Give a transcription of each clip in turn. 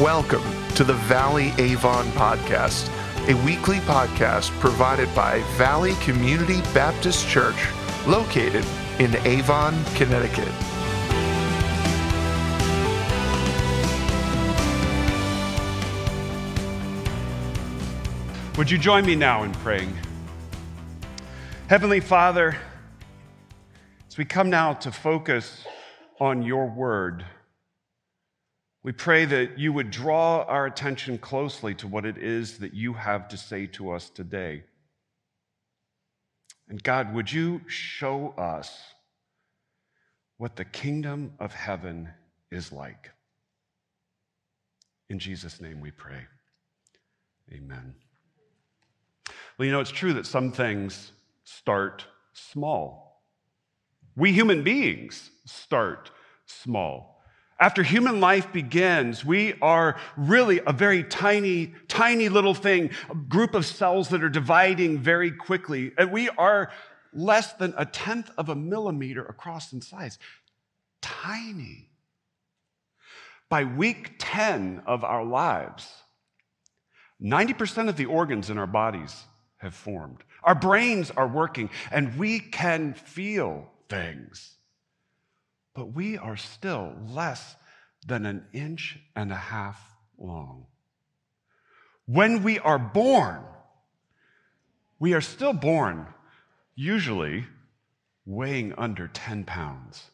Welcome to the Valley Avon Podcast, a weekly podcast provided by Valley Community Baptist Church, located in Avon, Connecticut. Would you join me now in praying? Heavenly Father, as we come now to focus on your word, we pray that you would draw our attention closely to what it is that you have to say to us today. And God, would you show us what the kingdom of heaven is like? In Jesus' name we pray. Amen. Well, you know, it's true that some things start small. We human beings start small. After human life begins, we are really a very tiny, tiny little thing, a group of cells that are dividing very quickly. And we are less than a tenth of a millimeter across in size. Tiny. By week 10 of our lives, 90% of the organs in our bodies have formed. Our brains are working, and we can feel things but we are still less than an inch and a half long. When we are born, we are still born, usually weighing under 10 pounds.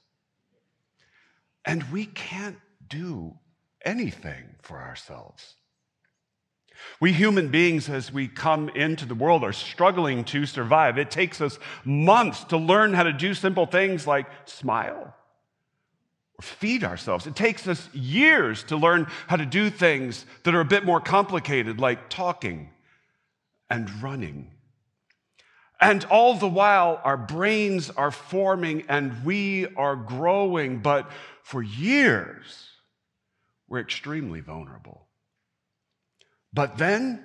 And we can't do anything for ourselves. We human beings, as we come into the world, are struggling to survive. It takes us months to learn how to do simple things like smile feed ourselves. It takes us years to learn how to do things that are a bit more complicated, like talking and running. And all the while, our brains are forming and we are growing, but for years, we're extremely vulnerable. But then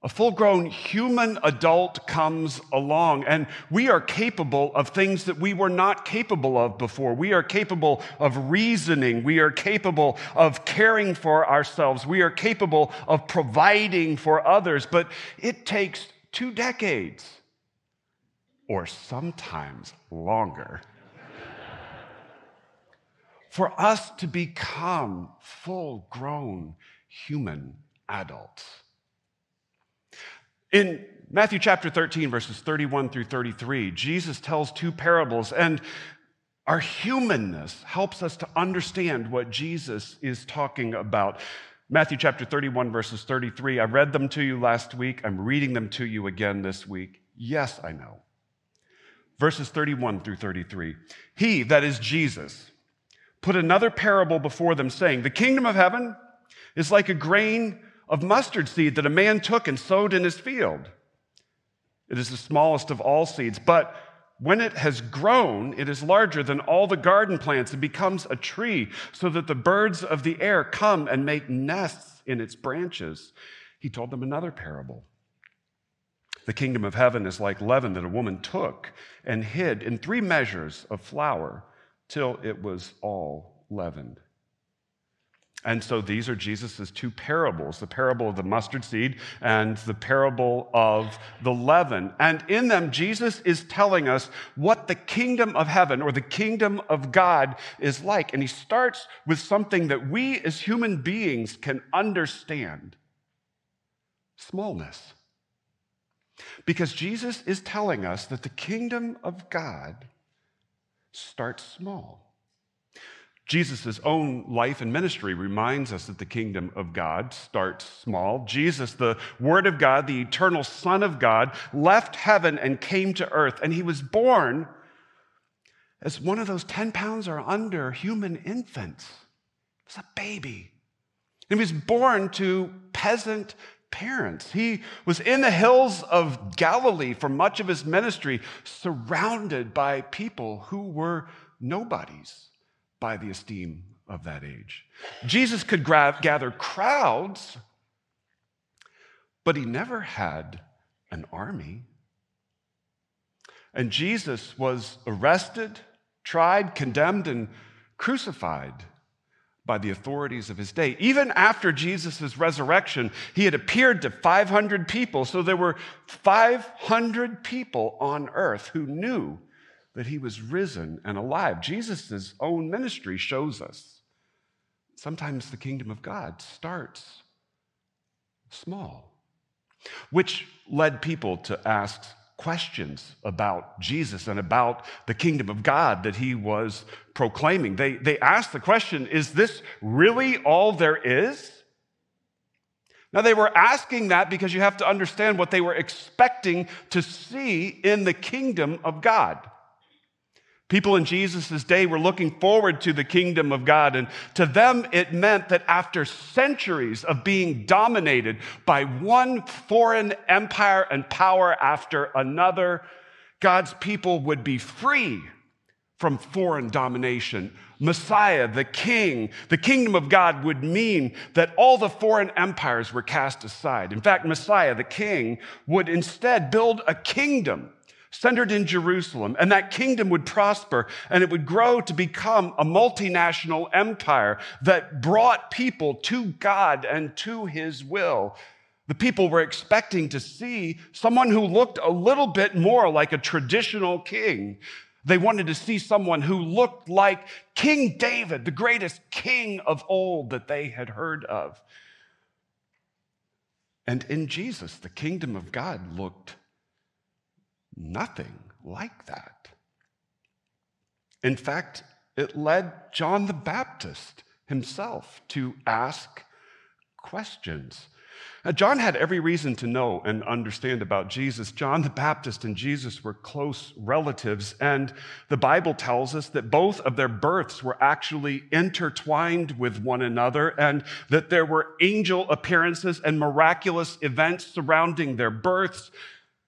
a full grown human adult comes along, and we are capable of things that we were not capable of before. We are capable of reasoning. We are capable of caring for ourselves. We are capable of providing for others. But it takes two decades, or sometimes longer, for us to become full grown human adults. In Matthew chapter 13, verses 31 through 33, Jesus tells two parables, and our humanness helps us to understand what Jesus is talking about. Matthew chapter 31, verses 33, I read them to you last week. I'm reading them to you again this week. Yes, I know. Verses 31 through 33. He, that is Jesus, put another parable before them, saying, The kingdom of heaven is like a grain of mustard seed that a man took and sowed in his field. It is the smallest of all seeds, but when it has grown, it is larger than all the garden plants and becomes a tree, so that the birds of the air come and make nests in its branches. He told them another parable. The kingdom of heaven is like leaven that a woman took and hid in three measures of flour till it was all leavened. And so these are Jesus' two parables the parable of the mustard seed and the parable of the leaven. And in them, Jesus is telling us what the kingdom of heaven or the kingdom of God is like. And he starts with something that we as human beings can understand smallness. Because Jesus is telling us that the kingdom of God starts small. Jesus' own life and ministry reminds us that the kingdom of God starts small. Jesus, the Word of God, the eternal Son of God, left heaven and came to earth, and he was born as one of those 10 pounds or under human infants. He was a baby. And he was born to peasant parents. He was in the hills of Galilee for much of his ministry, surrounded by people who were nobodies by the esteem of that age. Jesus could gra- gather crowds, but he never had an army. And Jesus was arrested, tried, condemned, and crucified by the authorities of his day. Even after Jesus' resurrection, he had appeared to 500 people. So there were 500 people on earth who knew that he was risen and alive. Jesus' own ministry shows us sometimes the kingdom of God starts small, which led people to ask questions about Jesus and about the kingdom of God that he was proclaiming. They, they asked the question Is this really all there is? Now, they were asking that because you have to understand what they were expecting to see in the kingdom of God. People in Jesus' day were looking forward to the kingdom of God, and to them it meant that after centuries of being dominated by one foreign empire and power after another, God's people would be free from foreign domination. Messiah, the king, the kingdom of God would mean that all the foreign empires were cast aside. In fact, Messiah, the king, would instead build a kingdom centered in Jerusalem, and that kingdom would prosper and it would grow to become a multinational empire that brought people to God and to his will. The people were expecting to see someone who looked a little bit more like a traditional king. They wanted to see someone who looked like King David, the greatest king of old that they had heard of. And in Jesus, the kingdom of God looked nothing like that. In fact, it led John the Baptist himself to ask questions. Now, John had every reason to know and understand about Jesus. John the Baptist and Jesus were close relatives, and the Bible tells us that both of their births were actually intertwined with one another, and that there were angel appearances and miraculous events surrounding their births.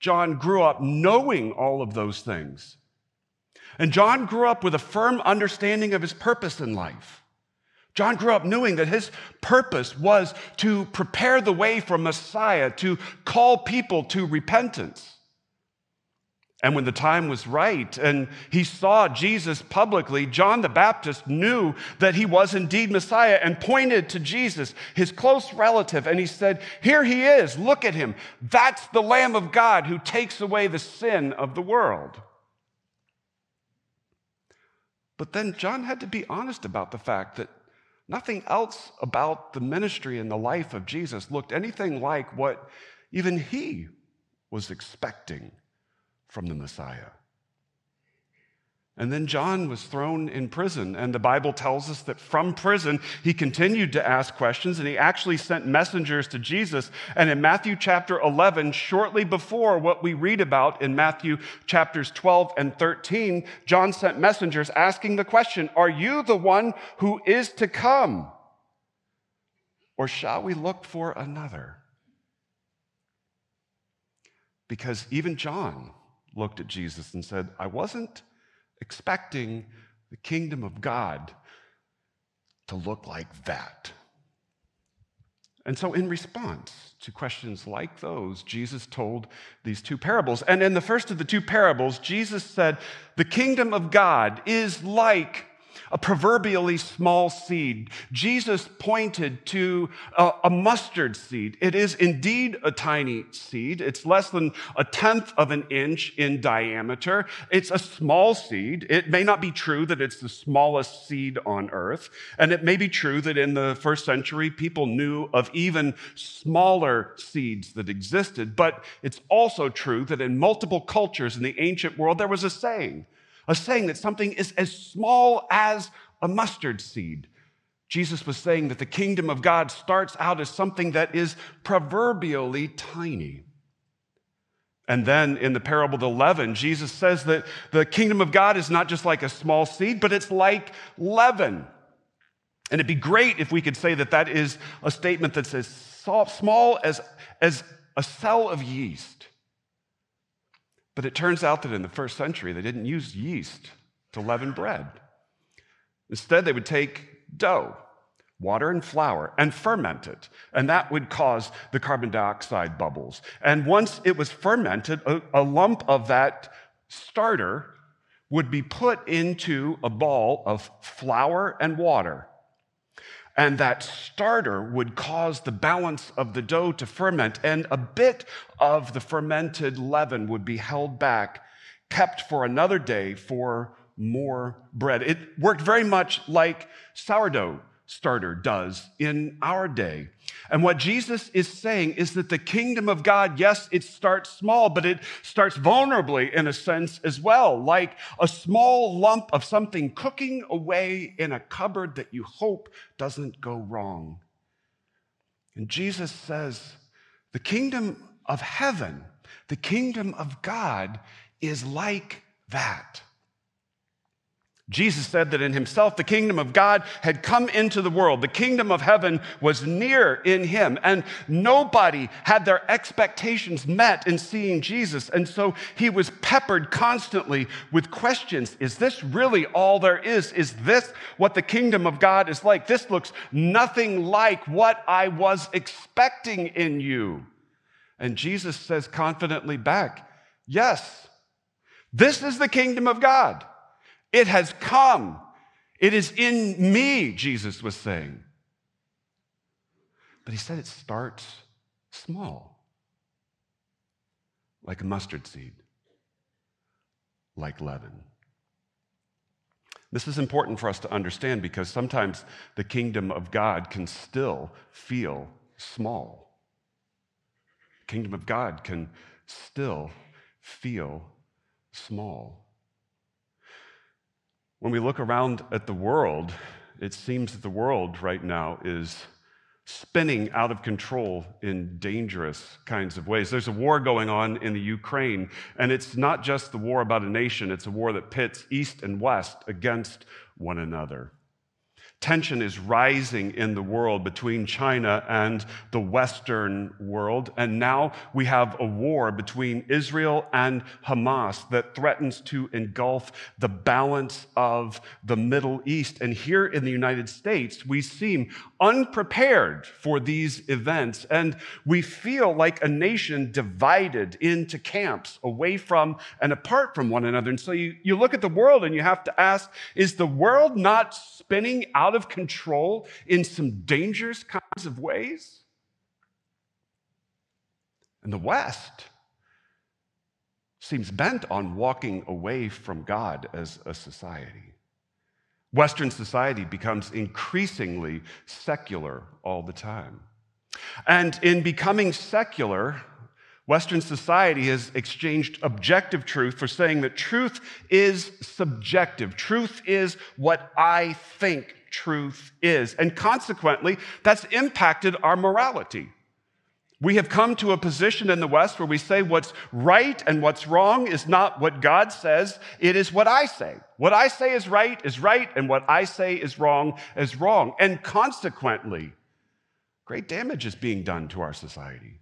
John grew up knowing all of those things. And John grew up with a firm understanding of his purpose in life. John grew up knowing that his purpose was to prepare the way for Messiah, to call people to repentance. And when the time was right and he saw Jesus publicly, John the Baptist knew that he was indeed Messiah and pointed to Jesus, his close relative, and he said, Here he is, look at him. That's the Lamb of God who takes away the sin of the world. But then John had to be honest about the fact that nothing else about the ministry and the life of Jesus looked anything like what even he was expecting from the Messiah. And then John was thrown in prison, and the Bible tells us that from prison he continued to ask questions, and he actually sent messengers to Jesus. And in Matthew chapter 11, shortly before what we read about in Matthew chapters 12 and 13, John sent messengers asking the question Are you the one who is to come? Or shall we look for another? Because even John looked at Jesus and said, I wasn't expecting the kingdom of God to look like that. And so, in response to questions like those, Jesus told these two parables. And in the first of the two parables, Jesus said, The kingdom of God is like a proverbially small seed. Jesus pointed to a, a, mustard seed. It is indeed a tiny seed. It's less than a tenth of an inch in diameter. It's a small seed. It may not be true that it's the smallest seed on earth. And it may be true that in the first century, people knew of even smaller seeds that existed. But it's also true that in multiple cultures in the ancient world, there was a saying a saying that something is as small as a mustard seed. Jesus was saying that the kingdom of God starts out as something that is proverbially tiny. And then in the parable of the leaven, Jesus says that the kingdom of God is not just like a small seed, but it's like leaven. And it'd be great if we could say that that is a statement that's as small as, as a cell of yeast. But it turns out that in the first century, they didn't use yeast to leaven bread. Instead, they would take dough, water and flour, and ferment it. And that would cause the carbon dioxide bubbles. And once it was fermented, a, a lump of that starter would be put into a ball of flour and water. And that starter would cause the balance of the dough to ferment, and a bit of the fermented leaven would be held back, kept for another day for more bread. It worked very much like sourdough starter does in our day. And what Jesus is saying is that the kingdom of God, yes, it starts small, but it starts vulnerably in a sense as well, like a small lump of something cooking away in a cupboard that you hope doesn't go wrong. And Jesus says, the kingdom of heaven, the kingdom of God is like that. Jesus said that in himself the kingdom of God had come into the world. The kingdom of heaven was near in him, and nobody had their expectations met in seeing Jesus. And so he was peppered constantly with questions Is this really all there is? Is this what the kingdom of God is like? This looks nothing like what I was expecting in you. And Jesus says confidently back, Yes, this is the kingdom of God. It has come. It is in me, Jesus was saying. But he said it starts small, like a mustard seed, like leaven. This is important for us to understand because sometimes the kingdom of God can still feel small. The kingdom of God can still feel small. When we look around at the world, it seems that the world right now is spinning out of control in dangerous kinds of ways. There's a war going on in the Ukraine, and it's not just the war about a nation, it's a war that pits East and West against one another. Tension is rising in the world between China and the Western world. And now we have a war between Israel and Hamas that threatens to engulf the balance of the Middle East. And here in the United States, we seem unprepared for these events. And we feel like a nation divided into camps, away from and apart from one another. And so you, you look at the world and you have to ask is the world not spinning out? Out of control in some dangerous kinds of ways? And the West seems bent on walking away from God as a society. Western society becomes increasingly secular all the time. And in becoming secular, Western society has exchanged objective truth for saying that truth is subjective. Truth is what I think truth is. And consequently, that's impacted our morality. We have come to a position in the West where we say what's right and what's wrong is not what God says, it is what I say. What I say is right is right, and what I say is wrong is wrong. And consequently, great damage is being done to our society.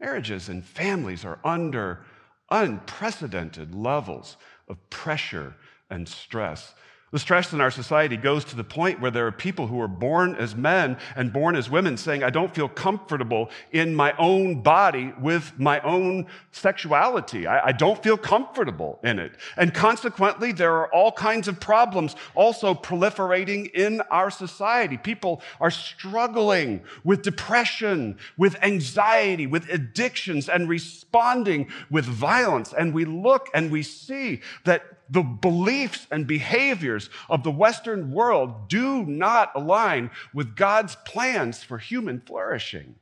Marriages and families are under unprecedented levels of pressure and stress. The stress in our society goes to the point where there are people who are born as men and born as women saying, I don't feel comfortable in my own body with my own sexuality. I, I, don't feel comfortable in it. And consequently, there are all kinds of problems also proliferating in our society. People are struggling with depression, with anxiety, with addictions, and responding with violence. And we look and we see that the beliefs and behaviors of the Western world do not align with God's plans for human flourishing.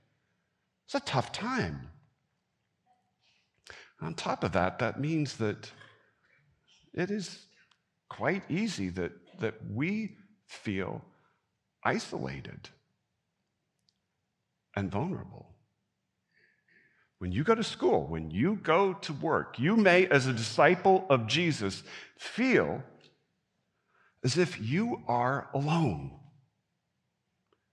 It's a tough time. On top of that, that means that it is quite easy that, that we feel isolated and vulnerable. When you go to school, when you go to work, you may, as a disciple of Jesus, feel as if you are alone.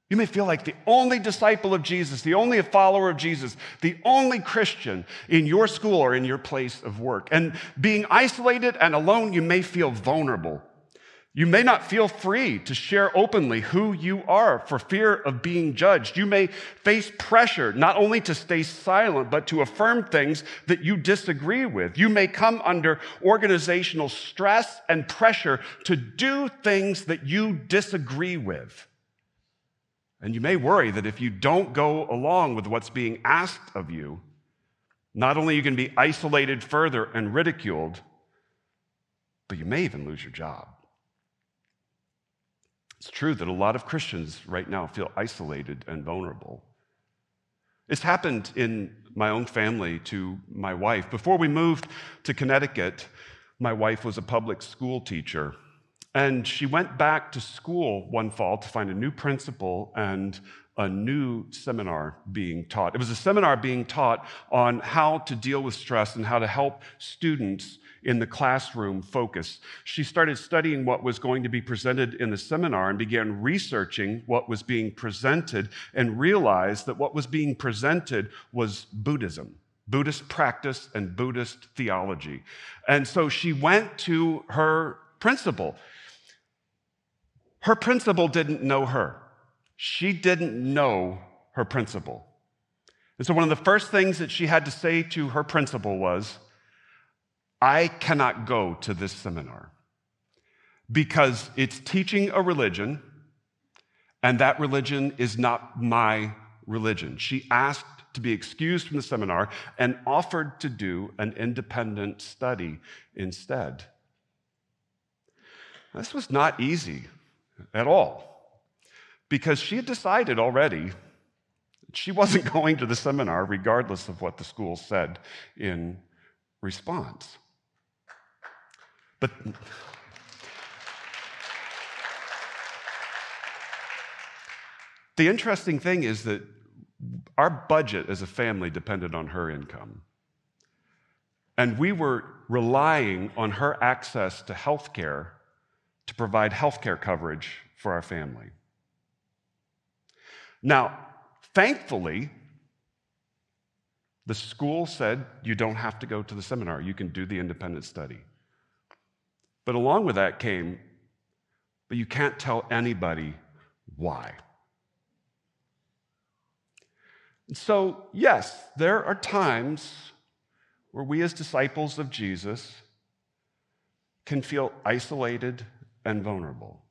You may feel like the only disciple of Jesus, the only follower of Jesus, the only Christian in your school or in your place of work. And being isolated and alone, you may feel vulnerable. You may not feel free to share openly who you are for fear of being judged. You may face pressure not only to stay silent, but to affirm things that you disagree with. You may come under organizational stress and pressure to do things that you disagree with. And you may worry that if you don't go along with what's being asked of you, not only you can be isolated further and ridiculed, but you may even lose your job. It's true that a lot of Christians right now feel isolated and vulnerable. It's happened in my own family to my wife. Before we moved to Connecticut, my wife was a public school teacher. And she went back to school one fall to find a new principal and a new seminar being taught. It was a seminar being taught on how to deal with stress and how to help students in the classroom focus. She started studying what was going to be presented in the seminar and began researching what was being presented and realized that what was being presented was Buddhism. Buddhist practice and Buddhist theology. And so she went to her principal. Her principal didn't know her. She didn't know her principal. And so, one of the first things that she had to say to her principal was, I cannot go to this seminar because it's teaching a religion, and that religion is not my religion. She asked to be excused from the seminar and offered to do an independent study instead. This was not easy at all because she had decided already she wasn't going to the seminar regardless of what the school said in response. But the interesting thing is that our budget as a family depended on her income. And we were relying on her access to health care to provide health care coverage for our family. Now, thankfully, the school said you don't have to go to the seminar, you can do the independent study. But along with that came, but you can't tell anybody why. So, yes, there are times where we as disciples of Jesus can feel isolated and vulnerable.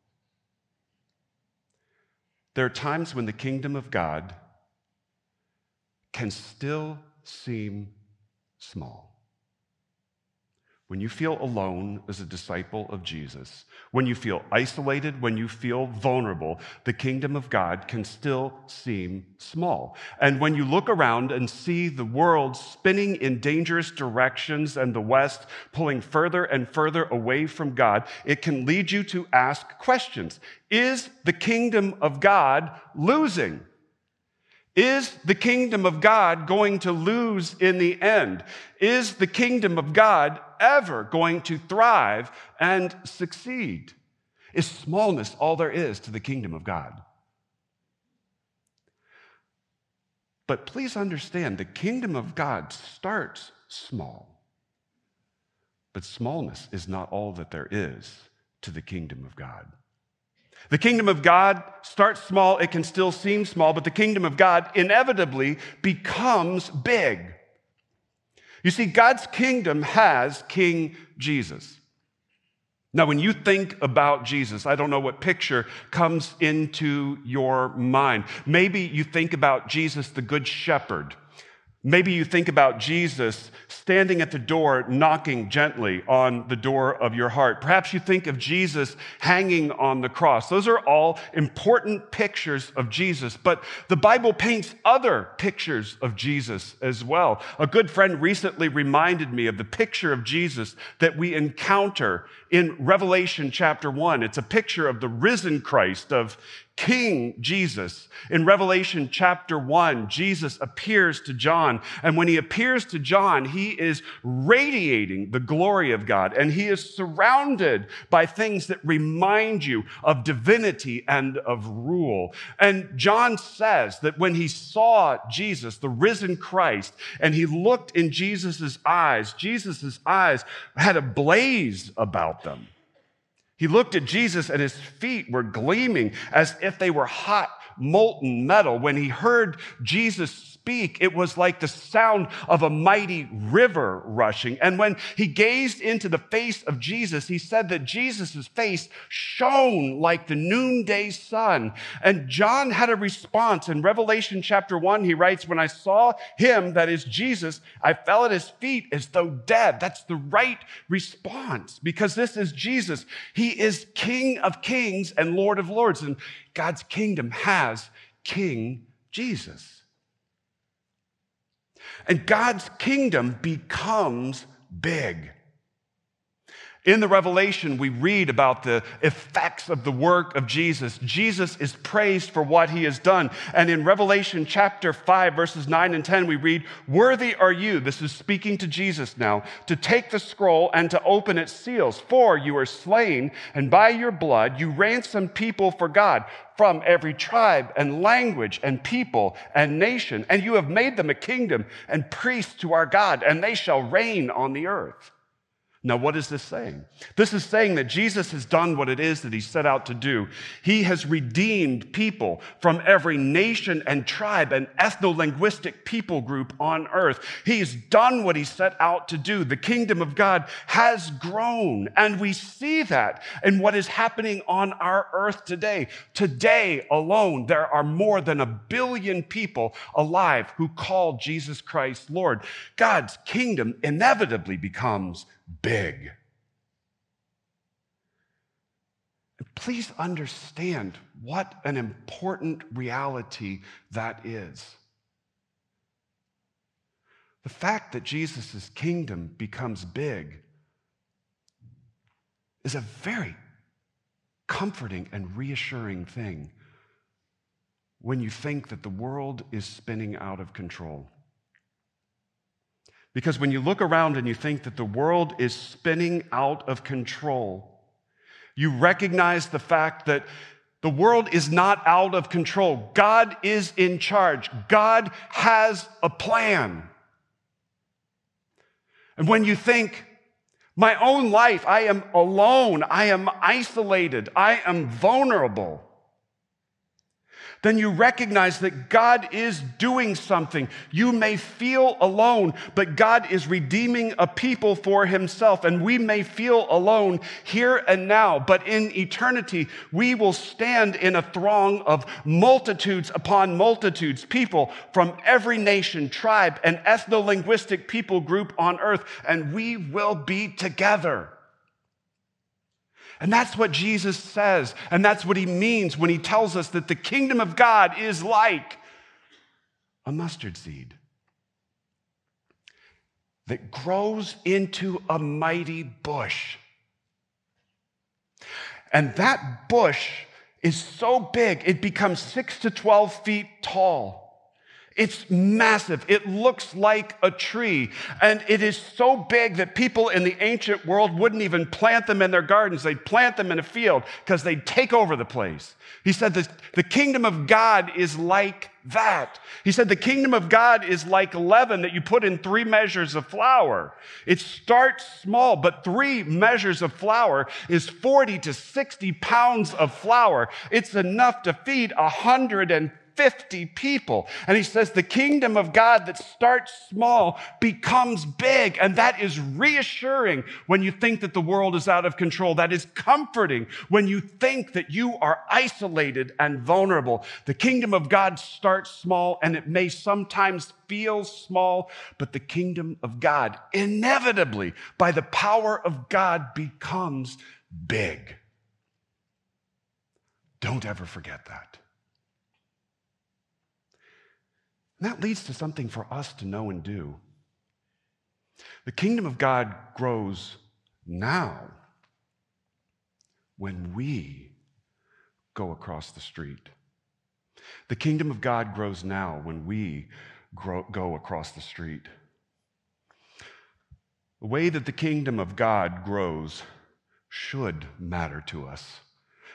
There are times when the kingdom of God can still seem small. When you feel alone as a disciple of Jesus, when you feel isolated, when you feel vulnerable, the kingdom of God can still seem small. And when you look around and see the world spinning in dangerous directions and the West pulling further and further away from God, it can lead you to ask questions Is the kingdom of God losing? Is the kingdom of God going to lose in the end? Is the kingdom of God ever going to thrive and succeed? Is smallness all there is to the kingdom of God? But please understand the kingdom of God starts small. But smallness is not all that there is to the kingdom of God. The kingdom of God starts small, it can still seem small, but the kingdom of God inevitably becomes big. You see, God's kingdom has King Jesus. Now, when you think about Jesus, I don't know what picture comes into your mind. Maybe you think about Jesus, the Good Shepherd Maybe you think about Jesus standing at the door, knocking gently on the door of your heart. Perhaps you think of Jesus hanging on the cross. Those are all important pictures of Jesus, but the Bible paints other pictures of Jesus as well. A good friend recently reminded me of the picture of Jesus that we encounter in Revelation chapter 1. It's a picture of the risen Christ, of King Jesus. In Revelation chapter 1, Jesus appears to John. And when he appears to John, he is radiating the glory of God. And he is surrounded by things that remind you of divinity and of rule. And John says that when he saw Jesus, the risen Christ, and he looked in Jesus' eyes, Jesus' eyes had a blaze about them. He looked at Jesus and his feet were gleaming as if they were hot molten metal. When he heard Jesus speak, it was like the sound of a mighty river rushing. And when he gazed into the face of Jesus, he said that Jesus' face shone like the noonday sun. And John had a response. In Revelation chapter 1, he writes, When I saw him, that is Jesus, I fell at his feet as though dead. That's the right response because this is Jesus. He is King of kings and Lord of lords. And God's kingdom has King Jesus. And God's kingdom becomes big. In the Revelation, we read about the effects of the work of Jesus. Jesus is praised for what he has done. And in Revelation chapter 5, verses 9 and 10, we read, Worthy are you, this is speaking to Jesus now, to take the scroll and to open its seals. For you are slain, and by your blood you ransomed people for God from every tribe and language and people and nation. And you have made them a kingdom and priests to our God, and they shall reign on the earth. Now, what is this saying? This is saying that Jesus has done what it is that he set out to do. He has redeemed people from every nation and tribe and ethno linguistic people group on earth. He's done what he set out to do. The kingdom of God has grown, and we see that in what is happening on our earth today. Today alone, there are more than a billion people alive who call Jesus Christ Lord. God's kingdom inevitably becomes big. Please understand what an important reality that is. The fact that Jesus' kingdom becomes big is a very comforting and reassuring thing when you think that the world is spinning out of control. Because when you look around and you think that the world is spinning out of control, you recognize the fact that the world is not out of control. God is in charge. God has a plan. And when you think, my own life, I am alone, I am isolated, I am vulnerable then you recognize that God is doing something. You may feel alone, but God is redeeming a people for himself. And we may feel alone here and now, but in eternity, we will stand in a throng of multitudes upon multitudes, people from every nation, tribe, and ethno linguistic people group on earth, and we will be together. And that's what Jesus says. And that's what he means when he tells us that the kingdom of God is like a mustard seed that grows into a mighty bush. And that bush is so big, it becomes six to 12 feet tall. It's massive. It looks like a tree. And it is so big that people in the ancient world wouldn't even plant them in their gardens. They'd plant them in a field because they'd take over the place. He said that the kingdom of God is like that. He said the kingdom of God is like leaven that you put in three measures of flour. It starts small, but three measures of flour is 40 to 60 pounds of flour. It's enough to feed 150 50 people. And he says the kingdom of God that starts small becomes big. And that is reassuring when you think that the world is out of control. That is comforting when you think that you are isolated and vulnerable. The kingdom of God starts small and it may sometimes feel small, but the kingdom of God inevitably, by the power of God, becomes big. Don't ever forget that. And that leads to something for us to know and do. The kingdom of God grows now when we go across the street. The kingdom of God grows now when we grow, go across the street. The way that the kingdom of God grows should matter to us.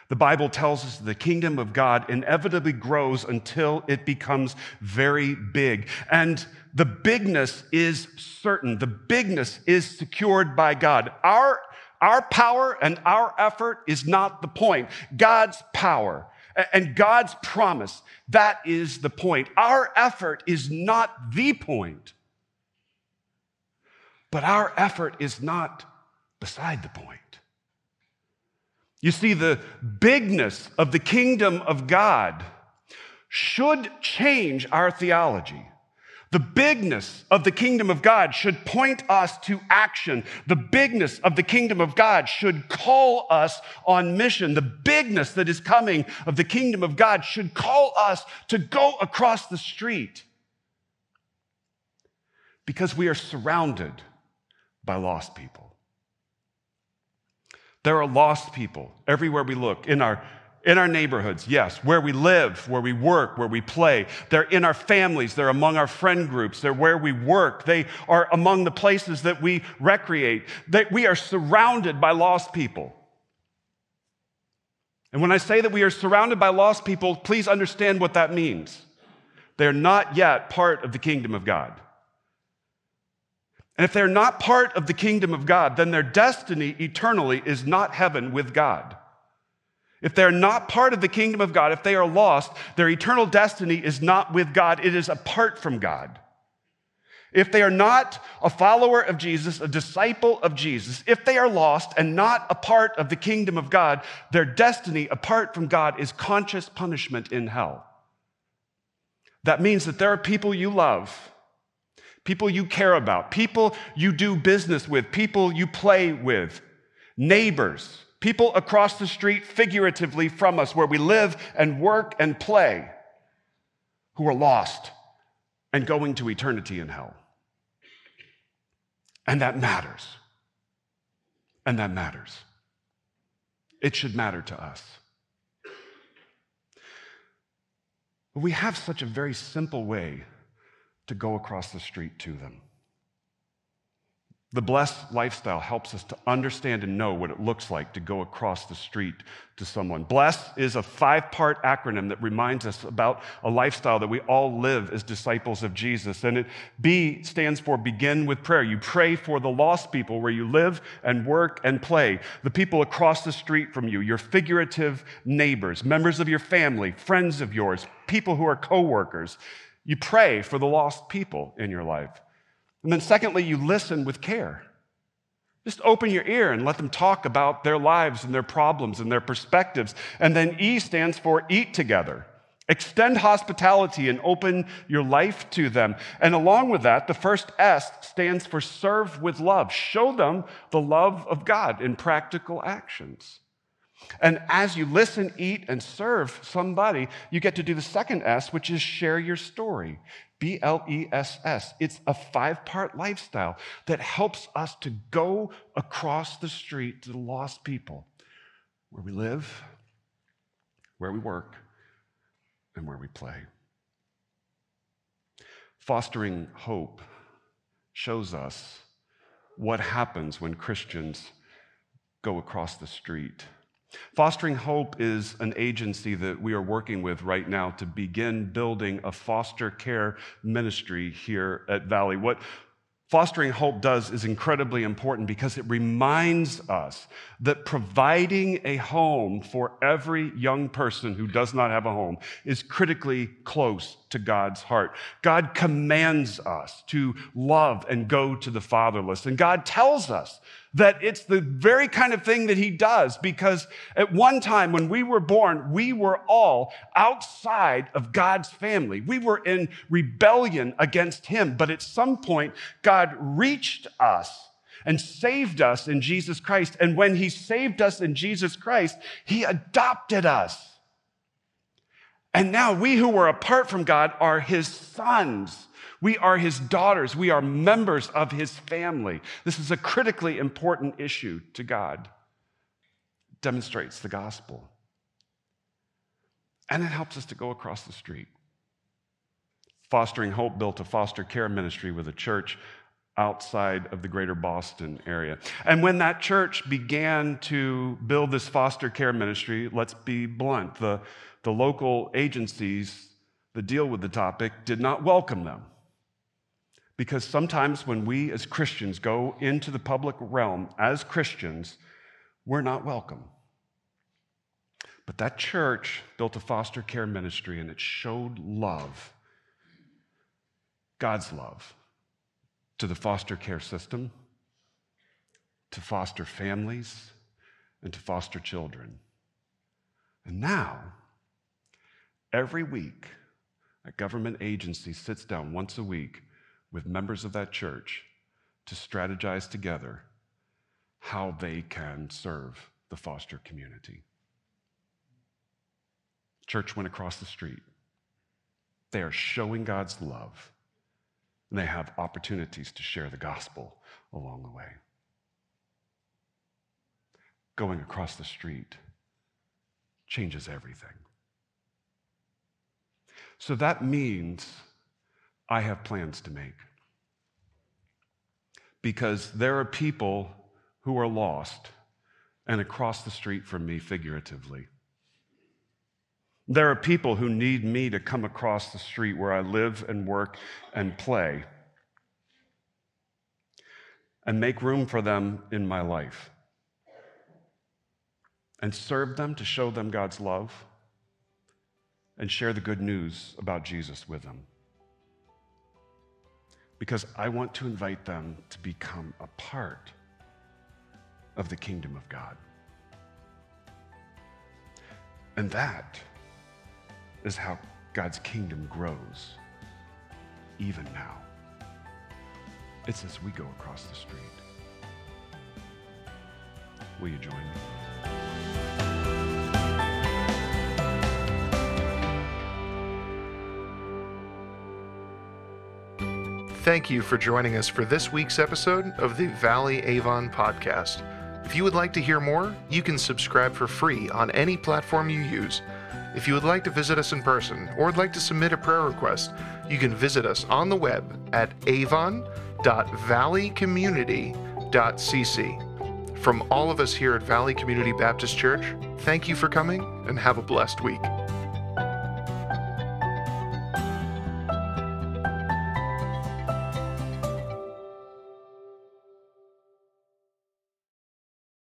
The Bible tells us the kingdom of God inevitably grows until it becomes very big. And the bigness is certain. The bigness is secured by God. Our, our power and our effort is not the point. God's power And God's promise, that is the point. Our effort is not the point, but our effort is not beside the point. You see, the bigness of the kingdom of God should change our theology. The bigness of the kingdom of God should point us to action. The bigness of the kingdom of God should call us on mission. The bigness that is coming of the kingdom of God should call us to go across the street because we are surrounded by lost people. There are lost people everywhere we look in our in our neighborhoods, yes. Where we live, where we work, where we play. They're in our families. They're among our friend groups. They're where we work. They are among the places that we recreate. That we are surrounded by lost people. And when I say that we are surrounded by lost people, please understand what that means. They're not yet part of the kingdom of God. And if they're not part of the kingdom of God, then their destiny eternally is not heaven with God. If they're not part of the kingdom of God, if they are lost, their eternal destiny is not with God, it is apart from God. If they are not a follower of Jesus, a disciple of Jesus, if they are lost and not a part of the kingdom of God, their destiny apart from God is conscious punishment in hell. That means that there are people you love, people you care about, people you do business with, people you play with, neighbors, people across the street, figuratively from us, where we live and work and play, who are lost and going to eternity in hell. And that matters. And that matters. It should matter to us. We have such a very simple way to go across the street to them. The blessed lifestyle helps us to understand and know what it looks like to go across the street to someone. Bless is a five part acronym that reminds us about a lifestyle that we all live as disciples of Jesus. And it B stands for begin with prayer. You pray for the lost people where you live and work and play, the people across the street from you, your figurative neighbors, members of your family, friends of yours, people who are coworkers. You pray for the lost people in your life. And then, secondly, you listen with care. Just open your ear and let them talk about their lives and their problems and their perspectives. And then E stands for eat together. Extend hospitality and open your life to them. And along with that, the first S stands for serve with love. Show them the love of God in practical actions. And as you listen, eat, and serve somebody, you get to do the second S, which is share your story. B L E S S. It's a five part lifestyle that helps us to go across the street to the lost people where we live, where we work, and where we play. Fostering hope shows us what happens when Christians go across the street Fostering Hope is an agency that we are working with right now to begin building a foster care ministry here at Valley. What Fostering Hope does is incredibly important because it reminds us that providing a home for every young person who does not have a home is critically close to God's heart. God commands us to love and go to the fatherless. And God tells us that it's the very kind of thing that he does because at one time when we were born, we were all outside of God's family. We were in rebellion against him. But at some point, God reached us and saved us in Jesus Christ. And when he saved us in Jesus Christ, he adopted us. And now we who were apart from God are his sons. We are his daughters. We are members of his family. This is a critically important issue to God. Demonstrates the gospel. And it helps us to go across the street. Fostering Hope built a foster care ministry with a church outside of the greater Boston area. And when that church began to build this foster care ministry, let's be blunt, the, the local agencies that deal with the topic did not welcome them. Because sometimes when we as Christians go into the public realm as Christians, we're not welcome. But that church built a foster care ministry and it showed love, God's love, to the foster care system, to foster families, and to foster children. And now, every week, a government agency sits down once a week with members of that church to strategize together how they can serve the foster community. Church went across the street. They are showing God's love, and they have opportunities to share the gospel along the way. Going across the street changes everything. So that means I have plans to make. Because there are people who are lost and across the street from me, figuratively. There are people who need me to come across the street where I live and work and play and make room for them in my life and serve them to show them God's love and share the good news about Jesus with them. Because I want to invite them to become a part of the kingdom of God. And that is how God's kingdom grows, even now. It's as we go across the street. Will you join me? Thank you for joining us for this week's episode of the Valley Avon podcast. If you would like to hear more, you can subscribe for free on any platform you use. If you would like to visit us in person or would like to submit a prayer request, you can visit us on the web at avon.valleycommunity.cc. From all of us here at Valley Community Baptist Church, thank you for coming and have a blessed week.